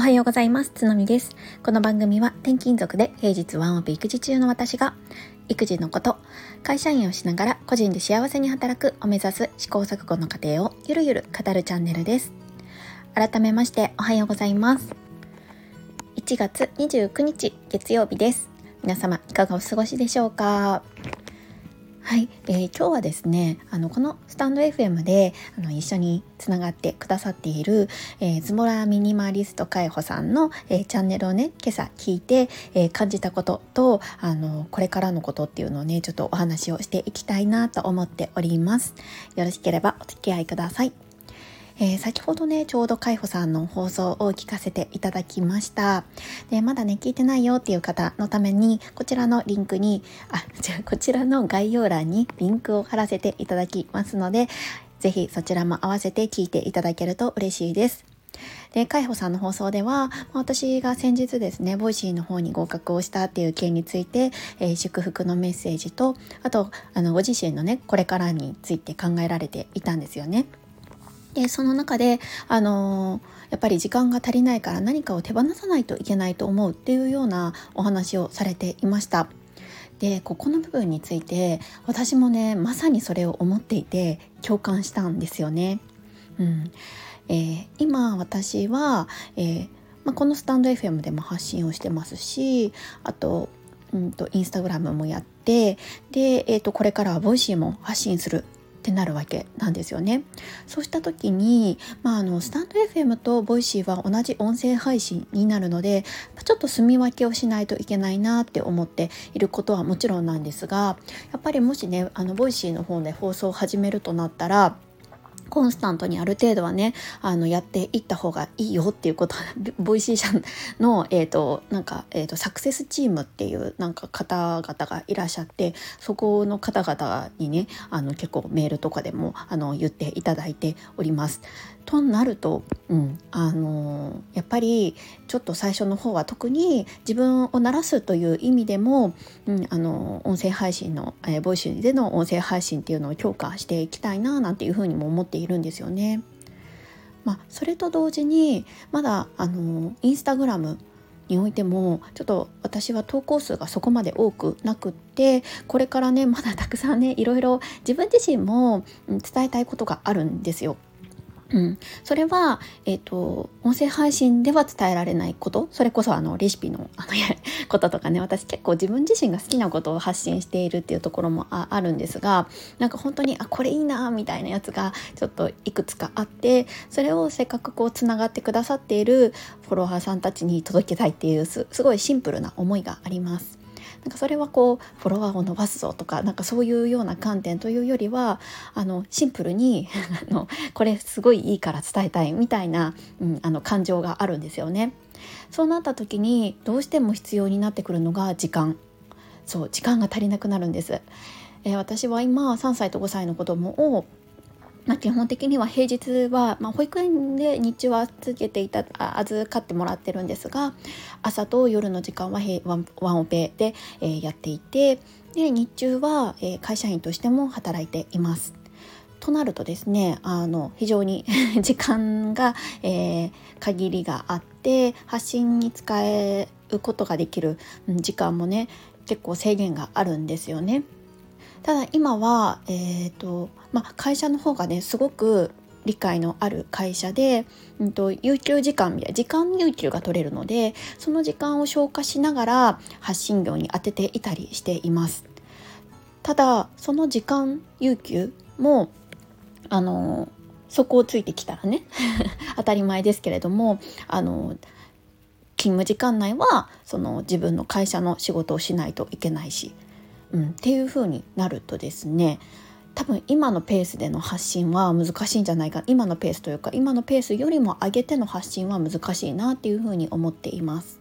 おはようございます。つのみです。この番組は転勤族で平日ワンオペ育児中の私が育児のこと、会社員をしながら個人で幸せに働くを目指す試行錯誤の過程をゆるゆる語るチャンネルです。改めましておはようございます。1月29日月曜日です。皆様いかがお過ごしでしょうか？はい、えー、今日はですねあのこのスタンド FM であの一緒につながってくださっている、えー、ズボラミニマリスト海保さんの、えー、チャンネルをね今朝聞いて、えー、感じたこととあのこれからのことっていうのをねちょっとお話をしていきたいなと思っております。よろしければお付き合いください。えー、先ほどねちょうど海保さんの放送を聞かせていただきましたでまだね聞いてないよっていう方のためにこちらのリンクにあじゃあこちらの概要欄にリンクを貼らせていただきますのでぜひそちらも合わせて聞いていただけると嬉しいですで、海保さんの放送では、私が先日ですね、 Voicy の方に合格をしたっていう件について、えー、祝福のメッセージと、あと、あの、ご自身のね、これからについて考えられていたんですよね。でその中であのやっぱり時間が足りないから何かを手放さないといけないと思うっていうようなお話をされていました。でここの部分について私もねまさにそれを思っていて共感したんですよね。うんえー、今私は、えーまあ、このスタンド FM でも発信をしてますしあとうんとインスタグラムもやってで、えー、とこれからは Voicy も発信するってなるわけなんですよね。そうした時に、まあ、あのスタンド FM と Voicy は同じ音声配信になるのでちょっと住み分けをしないといけないなって思っていることはもちろんなんですがやっぱりもしねあの Voicyの方で放送を始めるとなったらコンスタントにある程度はねあのやっていった方がいいよっていうこと Voicy社の、えーとなんか、えーと、サクセスチームっていうなんか方々がいらっしゃってそこの方々にねあの結構メールとかでもあの言っていただいております。となると、うんあのやっぱりちょっと最初の方は特に自分を慣らすという意味でも、うん、あの音声配信の、えー、 Voicyでの音声配信っていうのを強化していきたいななんていうふうにも思っているんですよね。まあ、それと同時にまだあのインスタグラムにおいてもちょっと私は投稿数がそこまで多くなくってこれからねまだたくさんねいろいろ自分自身も伝えたいことがあるんですよ。うん、それは、えーと、音声配信では伝えられないこと。それこそあのレシピのあのこととかね。私結構自分自身が好きなことを発信しているっていうところもあるんですがなんか本当にあこれいいなみたいなやつがちょっといくつかあってそれをせっかくこうつながってくださっているフォロワーさんたちに届けたいっていうすごいシンプルな思いがあります。なんかそれはこうフォロワーを伸ばすぞとかなんかそういうような観点というよりはあのシンプルに あのこれすごいいいから伝えたいみたいな、うん、あの感情があるんですよね。そうなった時にどうしても必要になってくるのが時間そう時間が足りなくなるんです。えー、私は今3歳と5歳の子供をまあ、基本的には平日は、まあ、保育園で日中は預けていた預かってもらってるんですが朝と夜の時間はワンワンオペで、えー、やっていてで日中は、えー、会社員としても働いています。となるとですねあの非常に 時間が、えー、限りがあって発信に使えることができる時間もね結構制限があるんですよね。ただ今は、えーとまあ、会社の方がねすごく理解のある会社で、うんと、有給時間や時間有給が取れるのでその時間を消化しながら発信業に当てていたりしています。ただその時間有給もあのそこをついてきたらね 当たり前ですけれどもあの勤務時間内はその自分の会社の仕事をしないといけないしうん、っていう風になるとですね多分今のペースでの発信は難しいんじゃないか今のペースというか今のペースよりも上げての発信は難しいなっていうふうに思っています。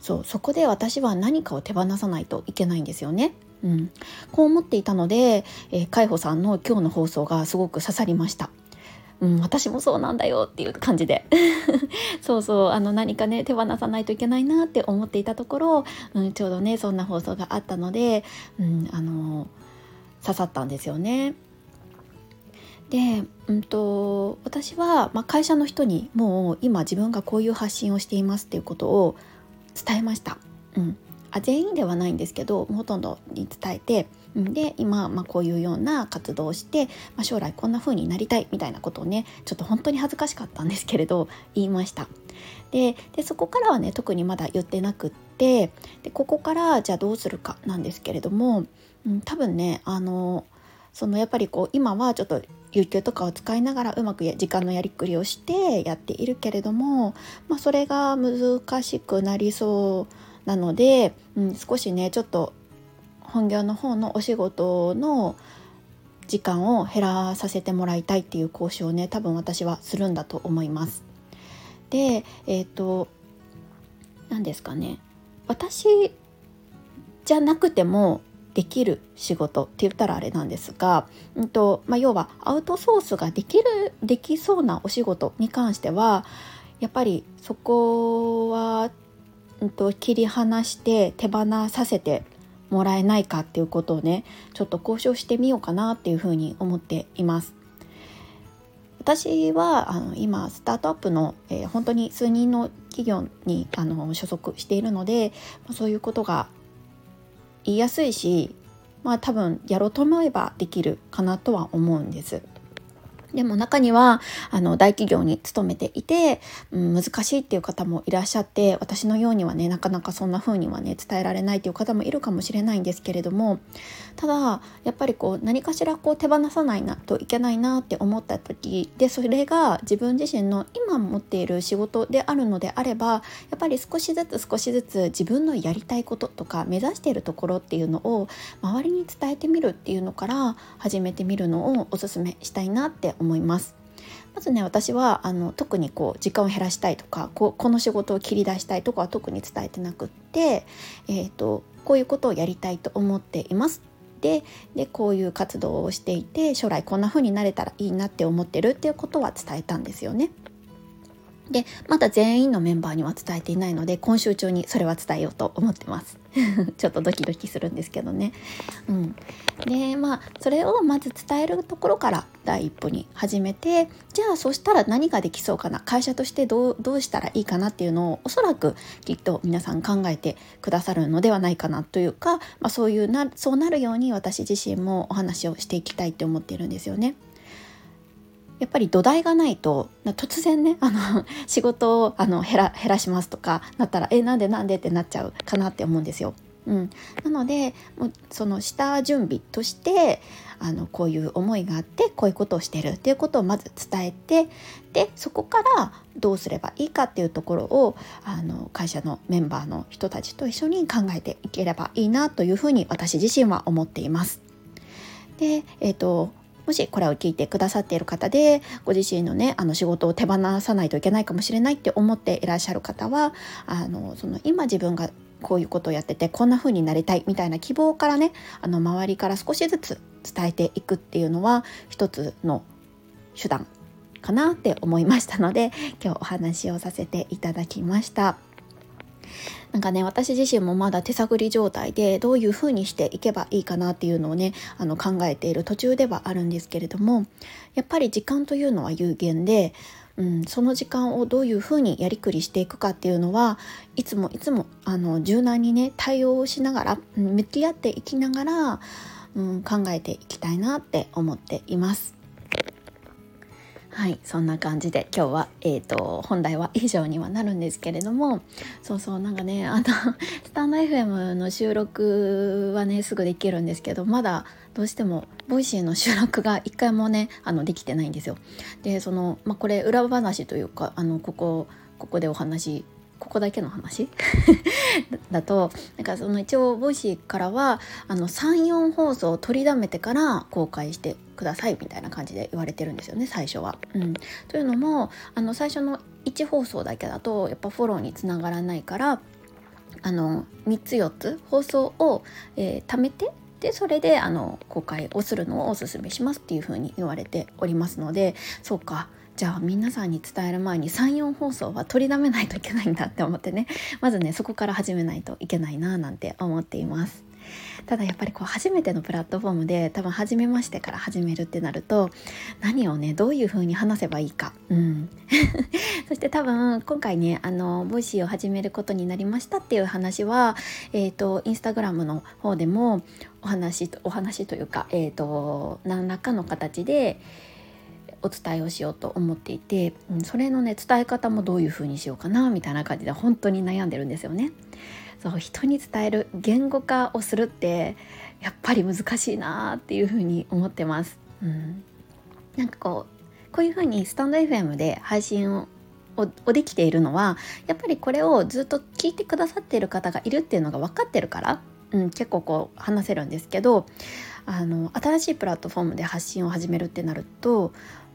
そうそこで私は何かを手放さないといけないんですよね。うん、こう思っていたので、えー、海保さんの今日の放送がすごく刺さりました。うん、私もそうなんだよっていう感じで そうそうあの何かね手放さないといけないなって思っていたところ、うん、ちょうどねそんな放送があったので、うん、あの刺さったんですよね。で、うんと、私は、まあ、会社の人にもう今自分がこういう発信をしていますっていうことを伝えました。うん、あ全員ではないんですけどほとんどに伝えてで今、まあ、こういうような活動をして、まあ、将来こんな風になりたいみたいなことをねちょっと本当に恥ずかしかったんですけれど言いました。でそこからはね特にまだ言ってなくってでここからじゃあどうするかなんですけれども、うん、多分ねあのそのやっぱりこう今はちょっと有給とかを使いながらうまく時間のやりくりをしてやっているけれども、まあ、それが難しくなりそうなので、うん、少しねちょっと本業の方のお仕事の時間を減らさせてもらいたいっていう交渉をね多分私はするんだと思います。でえっ、ー、と何ですかね私じゃなくてもできる仕事って言ったらあれなんですが、うんとまあ、要はアウトソースができるできそうなお仕事に関してはやっぱりそこは、うんと切り離して手放させてもらえないかっていうことをねちょっと交渉してみようかなっていうふうに思っています。私はあの今スタートアップの、えー、本当に数人の企業にあの所属しているので、ま、そういうことが言いやすいしまあ多分やろうと思えばできるかなとは思うんです。でも中にはあの大企業に勤めていて、うん、難しいっていう方もいらっしゃって私のようにはねなかなかそんな風にはね伝えられないっていう方もいるかもしれないんですけれどもただやっぱりこう何かしらこう手放さないなといけないなって思った時でそれが自分自身の今持っている仕事であるのであればやっぱり少しずつ少しずつ自分のやりたいこととか目指しているところっていうのを周りに伝えてみるっていうのから始めてみるのをおすすめしたいなって思います。思いまずね私はあの特にこう時間を減らしたいとかここの仕事を切り出したいとかは特に伝えてなくって、えーと、こういうことをやりたいと思っていますででこういう活動をしていて将来こんな風になれたらいいなって思ってるっていうことは伝えたんですよね。でまだ全員のメンバーには伝えていないので今週中にそれは伝えようと思ってます。ちょっとドキドキするんですけどね。うん。でまあそれをまず伝えるところから第一歩に始めてじゃあそしたら何ができそうかな。会社としてどうどうしたらいいかなっていうのをおそらくきっと皆さん考えてくださるのではないかなというか、まあ、そういうなそうなるように私自身もお話をしていきたいって思っているんですよね。やっぱり土台がないと突然ねあの 仕事をあの減ら減らしますとかなったらえなんでなんでってなっちゃうかなって思うんですよ。うん、なのでもうその下準備としてあのこういう思いがあってこういうことをしてるっていうことをまず伝えてでそこからどうすればいいかっていうところをあの会社のメンバーの人たちと一緒に考えていければいいなというふうに私自身は思っています。で、えーともしこれを聞いてくださっている方でご自身のねあの仕事を手放さないといけないかもしれないって思っていらっしゃる方はあのその今自分がこういうことをやっててこんな風になりたいみたいな希望からねあの周りから少しずつ伝えていくっていうのは一つの手段かなって思いましたので今日お話をさせていただきました。なんかね私自身もまだ手探り状態でどういうふうにしていけばいいかなっていうのをねあの考えている途中ではあるんですけれどもやっぱり時間というのは有限で、うん、その時間をどういうふうにやりくりしていくかっていうのはいつもいつもあの柔軟にね対応しながら、うん、向き合っていきながら、うん、考えていきたいなって思っています。はいそんな感じで今日は、えーと、本題は以上にはなるんですけれどもそうそうなんかねあの stand.fm の収録はねすぐできるんですけどまだどうしても Voicyの収録が一回もねあのできてないんですよ。でその、まあ、これ裏話というかあのここここでお話ここだけの話？だとなんかその一応 Voicyからはあの34放送を取りだめてから公開してくださいみたいな感じで言われてるんですよね最初は。うん、というのもあの最初の1放送だけだとやっぱフォローにつながらないからあの3つ4つ放送を、えー、貯めてでそれであの公開をするのをおすすめしますっていう風に言われておりますのでそうか。じゃあ皆さんに伝える前に34放送は取りだめないといけないんだって思ってね。まずねそこから始めないといけないななんて思っています。ただやっぱりこう初めてのプラットフォームで多分初めましてから始めるってなると何をねどういう風に話せばいいか、うん、そして多分今回ねあの Voicyを始めることになりましたっていう話はえーと、インスタグラムの方でもお話お話というかえーっと、何らかの形でお伝えをしようと思っていて、うん、それのね伝え方もどういう風にしようかなみたいな感じで本当に悩んでるんですよね。そう人に伝える言語化をするってやっぱり難しいなっていう風に思ってます。うん、なんかこうこういう風にスタンド FM で配信ををできているのはやっぱりこれをずっと聞いてくださっている方がいるっていうのが分かってるから、うん、結構こう話せるんですけどあの新しいプラットフォームで発信を始めるってなると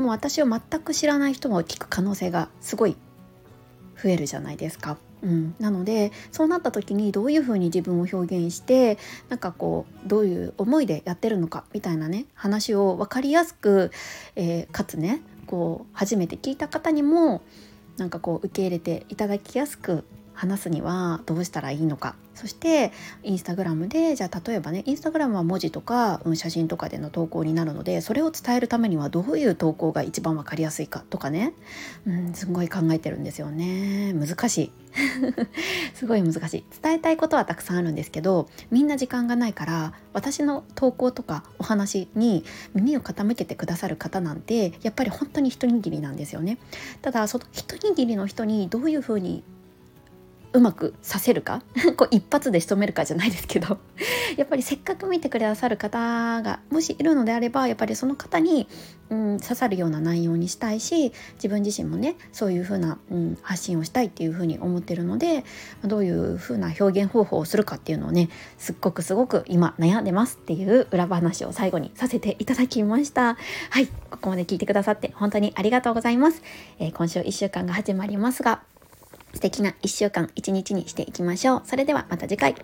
もう私を全く知らない人も聞く可能性がすごい増えるじゃないですか。うん、なのでそうなった時にどういうふうに自分を表現してなんかこうどういう思いでやってるのかみたいなね話を分かりやすく、えー、かつねこう初めて聞いた方にもなんかこう受け入れていただきやすく話すにはどうしたらいいのか。そしてインスタグラムでじゃあ例えばねインスタグラムは文字とか、うん、写真とかでの投稿になるのでそれを伝えるためにはどういう投稿が一番分かりやすいかとかね、うん、すごい考えてるんですよね。難しい。すごい難しい。伝えたいことはたくさんあるんですけどみんな時間がないから私の投稿とかお話に耳を傾けてくださる方なんてやっぱり本当に一握りなんですよね。ただその一握りの人にどういうふうにうまくさせるか？こう一発で仕留めるかじゃないですけど。やっぱりせっかく見てくださる方がもしいるのであればやっぱりその方に、うん、刺さるような内容にしたいし自分自身もねそういう風な、うん、発信をしたいっていう風に思ってるのでどういう風な表現方法をするかっていうのをねすっごくすごく今悩んでますっていう裏話を最後にさせていただきました。はいここまで聞いてくださって本当にありがとうございます、えー、今週1週間が始まりますが素敵な1週間1日にしていきましょう。それではまた次回。